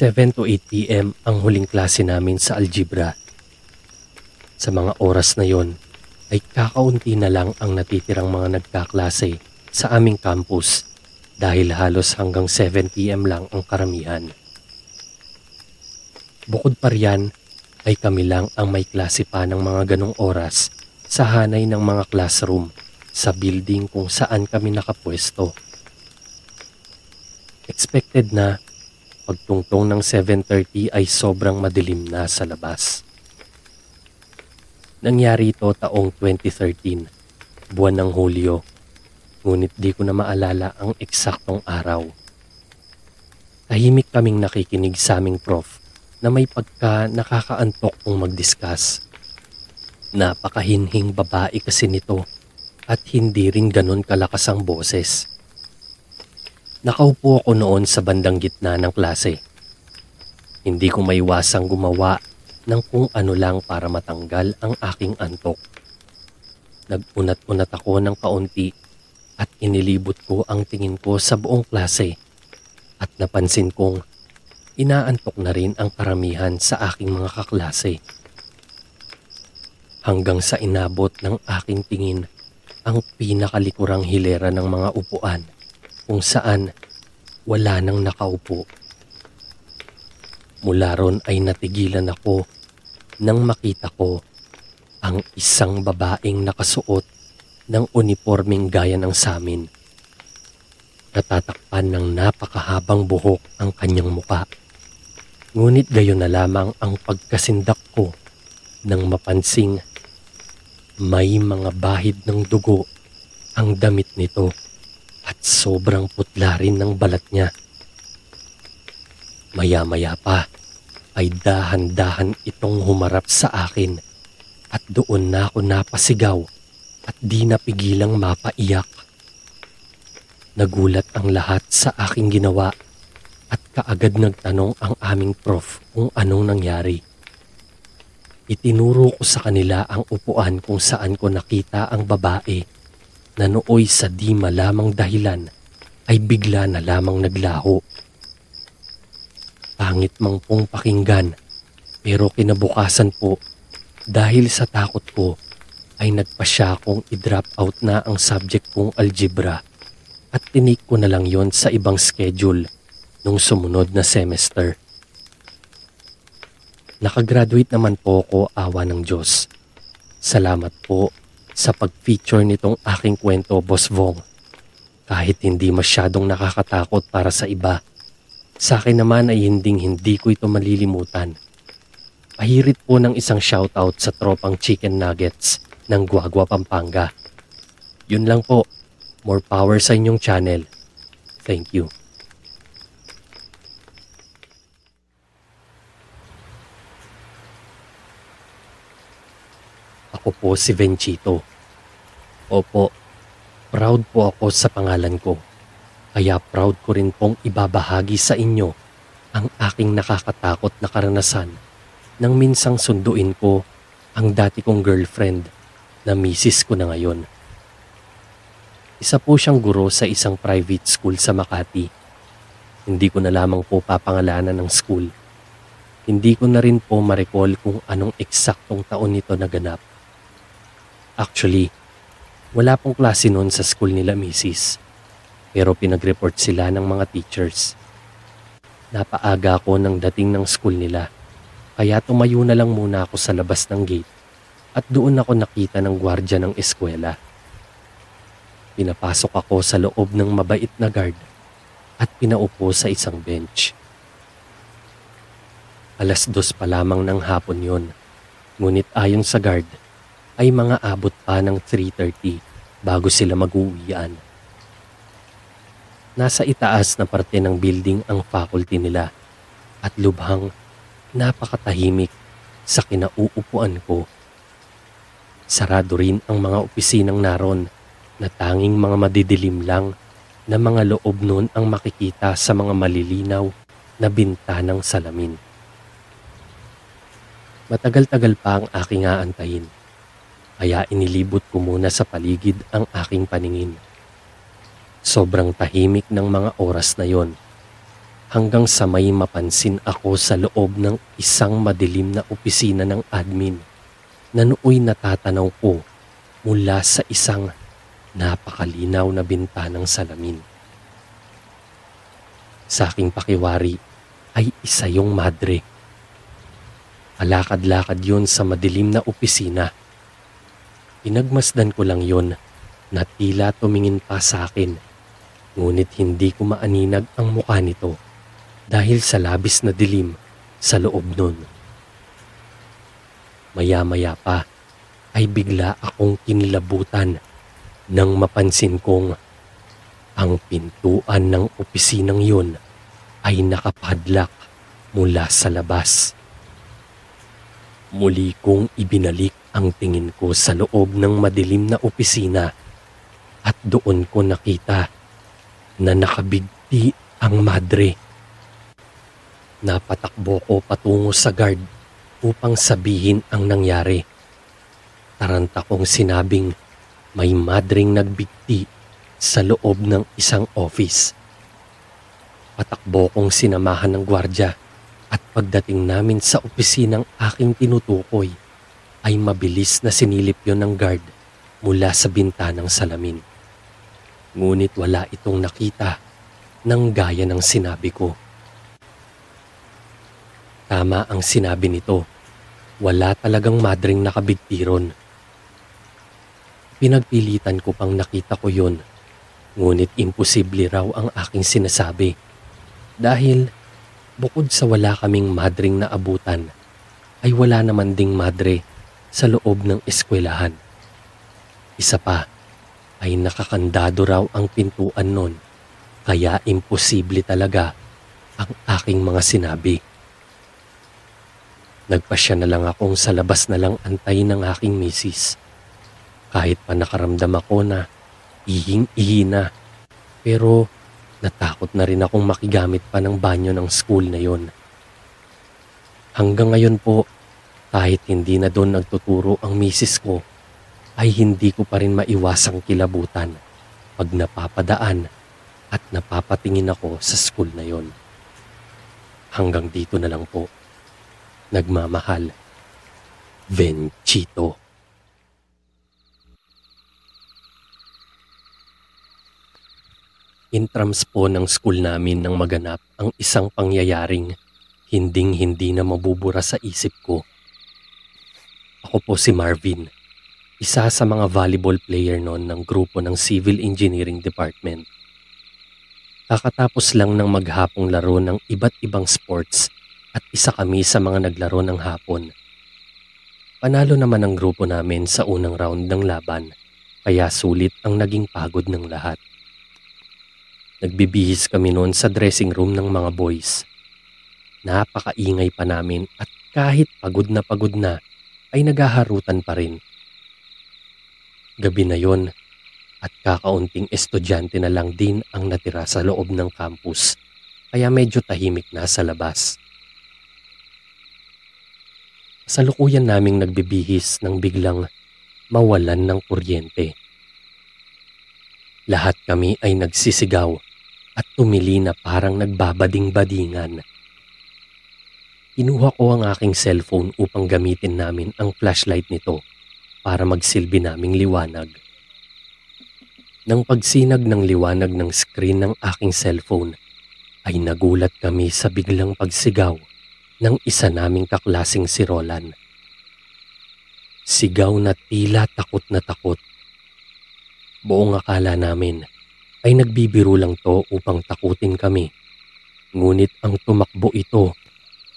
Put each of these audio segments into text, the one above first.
7 to 8 p.m. ang huling klase namin sa algebra. Sa mga oras na yon ay kakaunti na lang ang natitirang mga nagkaklase sa aming campus dahil halos hanggang 7 p.m. lang ang karamihan. Bukod pa riyan ay kami lang ang may klase pa ng mga ganong oras sa hanay ng mga classroom sa building kung saan kami nakapwesto. Expected na pagtungtong ng 7.30 ay sobrang madilim na sa labas. Nangyari ito taong 2013, buwan ng Hulyo, ngunit di ko na maalala ang eksaktong araw. Tahimik kaming nakikinig sa aming prof na may pagka nakakaantok kung mag-discuss. Napakahinhing babae kasi nito at hindi rin ganon kalakas ang boses. Nakaupo ako noon sa bandang gitna ng klase. Hindi ko maiwasang gumawa ng kung ano lang para matanggal ang aking antok. Nag-unat-unat ako ng kaunti at inilibot ko ang tingin ko sa buong klase at napansin kong inaantok na rin ang karamihan sa aking mga kaklase. Hanggang sa inabot ng aking tingin ang pinakalikurang hilera ng mga upuan kung saan wala nang nakaupo. Mula ron ay natigilan ako nang makita ko ang isang babaeng nakasuot ng uniforming gaya ng samin. Natatakpan ng napakahabang buhok ang kanyang muka. Ngunit gayon na lamang ang pagkasindak ko nang mapansing may mga bahid ng dugo ang damit nito at sobrang putla rin ng balat niya. Maya-maya pa ay dahan-dahan itong humarap sa akin at doon na ako napasigaw at di napigilang mapaiyak. Nagulat ang lahat sa aking ginawa at kaagad nagtanong ang aming prof kung anong nangyari. Itinuro ko sa kanila ang upuan kung saan ko nakita ang babae na nooy sa di malamang dahilan ay bigla na lamang naglaho. Pangit mang pong pakinggan pero kinabukasan po dahil sa takot ko ay nagpasya kong i-drop out na ang subject kong algebra at tinik ko na lang yon sa ibang schedule nung sumunod na semester. Nakagraduate naman po ko awa ng Diyos. Salamat po sa pag-feature nitong aking kwento, Boss Vong. Kahit hindi masyadong nakakatakot para sa iba, sa akin naman ay hinding hindi ko ito malilimutan. Pahirit po ng isang shoutout sa tropang chicken nuggets ng Guagua, Pampanga. Yun lang po. More power sa inyong channel. Thank you. Ako po si Venchito. Opo, proud po ako sa pangalan ko. Kaya proud ko rin pong ibabahagi sa inyo ang aking nakakatakot na karanasan nang minsang sunduin ko ang dati kong girlfriend na misis ko na ngayon. Isa po siyang guro sa isang private school sa Makati. Hindi ko na lamang po papangalanan ng school. Hindi ko na rin po marecall kung anong eksaktong taon nito naganap. Actually, wala pong klase noon sa school nila misis. Pero pinag-report sila ng mga teachers. Napaaga ako ng dating ng school nila. Kaya tumayo na lang muna ako sa labas ng gate at doon ako nakita ng gwardya ng eskwela. Pinapasok ako sa loob ng mabait na guard at pinaupo sa isang bench. Alas dos pa lamang ng hapon yon. Ngunit ayon sa guard, ay mga abot pa ng 3.30 bago sila mag-uwian. Nasa itaas na parte ng building ang faculty nila at lubhang napakatahimik sa kinauupuan ko. Sarado rin ang mga opisinang naron na tanging mga madidilim lang na mga loob noon ang makikita sa mga malilinaw na bintanang salamin. Matagal-tagal pa ang aking aantayin kaya inilibot ko muna sa paligid ang aking paningin. Sobrang tahimik ng mga oras na yon. hanggang sa may mapansin ako sa loob ng isang madilim na opisina ng admin na natatanaw ko mula sa isang napakalinaw na bintanang salamin. Sa aking pakiwari ay isa yung madre. Alakad-lakad yun sa madilim na opisina. Pinagmasdan ko lang yun na tila tumingin pa sa akin. Ngunit hindi ko maaninag ang mukha nito dahil sa labis na dilim sa loob nun. Maya-maya pa ay bigla akong kinilabutan nang mapansin kong ang pintuan ng opisinang yun ay nakapadlak mula sa labas. Muli kong ibinalik ang tingin ko sa loob ng madilim na opisina at doon ko nakita na nakabigti ang madre. Napatakbo ko patungo sa guard upang sabihin ang nangyari. Taranta kong sinabing may madring nagbigti sa loob ng isang office. Patakbo kong sinamahan ng gwardya at pagdating namin sa opisinang aking tinutukoy ay mabilis na sinilip yon ng guard mula sa bintanang salamin. Ngunit wala itong nakita ng gaya ng sinabi ko. Tama ang sinabi nito. Wala talagang madring nakabigtiron. Pinagpilitan ko pang nakita ko yon. Ngunit imposible raw ang aking sinasabi. Dahil bukod sa wala kaming madring na abutan, ay wala naman ding madre sa loob ng eskwelahan. Isa pa, ay nakakandado raw ang pintuan nun, kaya imposible talaga ang aking mga sinabi. Nagpasya na lang akong sa labas na lang antay ng aking misis kahit pa nakaramdam ako na ihing-ihi na. Pero natakot na rin akong makigamit pa ng banyo ng school na yon. Hanggang ngayon po, kahit hindi na doon nagtuturo ang misis ko, ay hindi ko pa rin maiwasang kilabutan pag napapadaan at napapatingin ako sa school na yon. Hanggang dito na lang po. Nagmamahal. Venchito. Intrams po ng school namin nang maganap ang isang pangyayaring hinding-hindi na mabubura sa isip ko. Ako po si Marvin, isa sa mga volleyball player noon ng grupo ng Civil Engineering Department. Kakatapos lang ng maghapong laro ng iba't ibang sports at isa kami sa mga naglaro ng hapon. Panalo naman ang grupo namin sa unang round ng laban, kaya sulit ang naging pagod ng lahat. Nagbibihis kami noon sa dressing room ng mga boys. Napakaingay pa namin at kahit pagod na pagod na ay nagaharutan pa rin. Gabi na yon at kakaunting estudyante na lang din ang natira sa loob ng campus kaya medyo tahimik na sa labas. Sa lukuyan naming nagbibihis nang biglang mawalan ng kuryente. Lahat kami ay nagsisigaw at tumili na parang nagbabading-badingan. Kinuha ko ang aking cellphone upang gamitin namin ang flashlight nito para magsilbi naming liwanag. Nang pagsinag ng liwanag ng screen ng aking cellphone, ay nagulat kami sa biglang pagsigaw ng isa naming kaklasing si Roland. Sigaw na tila takot na takot. Buong akala namin ay nagbibiro lang to upang takutin kami. Ngunit ang tumakbo ito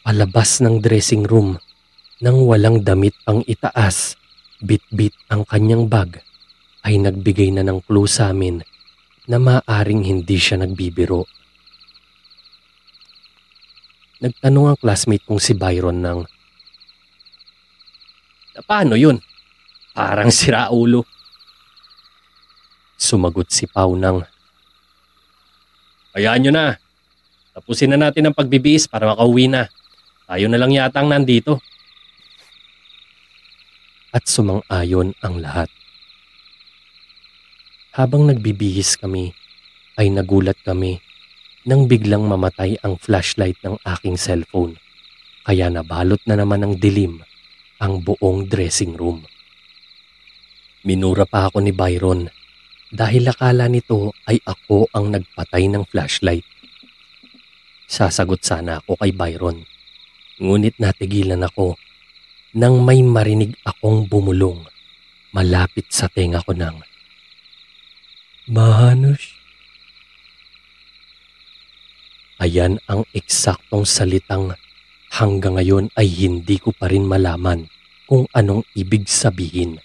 palabas ng dressing room nang walang damit pang itaas, bit-bit ang kanyang bag ay nagbigay na ng clue sa amin na maaring hindi siya nagbibiro. Nagtanong ang classmate kong si Byron ng, Paano yun? Parang siraulo. Sumagot si Pau ng, Hayaan nyo na. Tapusin na natin ang pagbibihis para makauwi na. Tayo na lang yata ang nandito. At sumang-ayon ang lahat. Habang nagbibihis kami, ay nagulat kami nang biglang mamatay ang flashlight ng aking cellphone. Kaya nabalot na naman ng dilim ang buong dressing room. Minura pa ako ni Byron dahil akala nito ay ako ang nagpatay ng flashlight. Sasagot sana ako kay Byron. Ngunit natigilan ako nang may marinig akong bumulong malapit sa tenga ko ng Mahanush. Ayan ang eksaktong salitang hanggang ngayon ay hindi ko pa rin malaman kung anong ibig sabihin.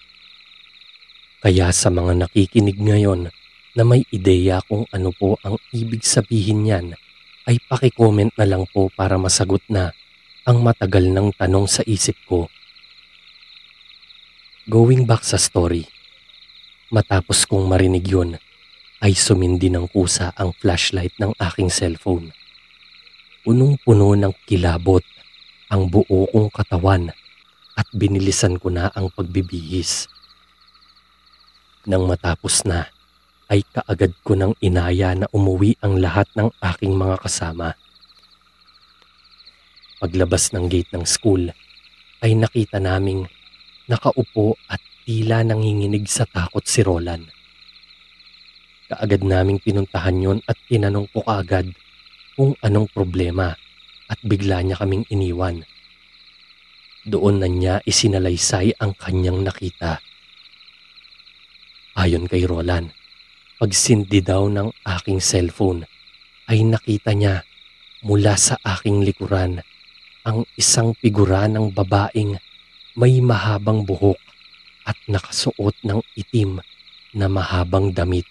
Kaya sa mga nakikinig ngayon na may ideya kung ano po ang ibig sabihin niyan, ay pakicomment na lang po para masagot na ang matagal ng tanong sa isip ko. Going back sa story, matapos kong marinig yun, ay sumindi ng kusa ang flashlight ng aking cellphone. Punong-puno ng kilabot ang buo kong katawan at binilisan ko na ang pagbibihis. Nang matapos na, ay kaagad ko ng inaya na umuwi ang lahat ng aking mga kasama. Paglabas ng gate ng school, ay nakita naming nakaupo at tila nanginginig sa takot si Roland. Kaagad naming pinuntahan yon at tinanong ko kaagad kung anong problema at bigla niya kaming iniwan. Doon na niya isinalaysay ang kanyang nakita. Ayon kay Roland, pagsindi daw ng aking cellphone ay nakita niya mula sa aking likuran ang isang figura ng babaeng may mahabang buhok at nakasuot ng itim na mahabang damit.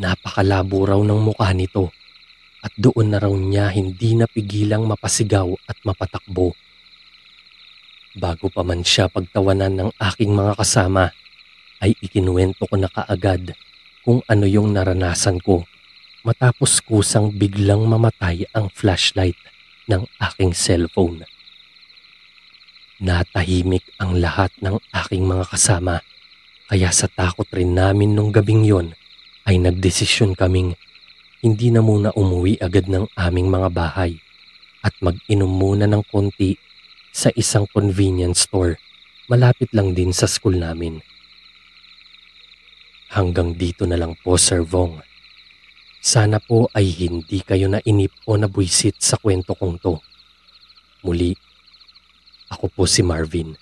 Napakalabo raw ng mukha nito at doon na raw niya hindi napigilang mapasigaw at mapatakbo. Bago pa man siya pagtawanan ng aking mga kasama, ay ikinuwento ko na kaagad kung ano yung naranasan ko matapos kusang biglang mamatay ang flashlight ng aking cellphone. Natahimik ang lahat ng aking mga kasama kaya sa takot rin namin nung gabing yon ay nagdesisyon kaming hindi na muna umuwi agad ng aming mga bahay at mag-inom muna ng konti sa isang convenience store malapit lang din sa school namin. Hanggang dito na lang po Sir Vong. Sana po ay hindi kayo nainip o nabuisit sa kwento kong to. Muli, ako po si Marvin.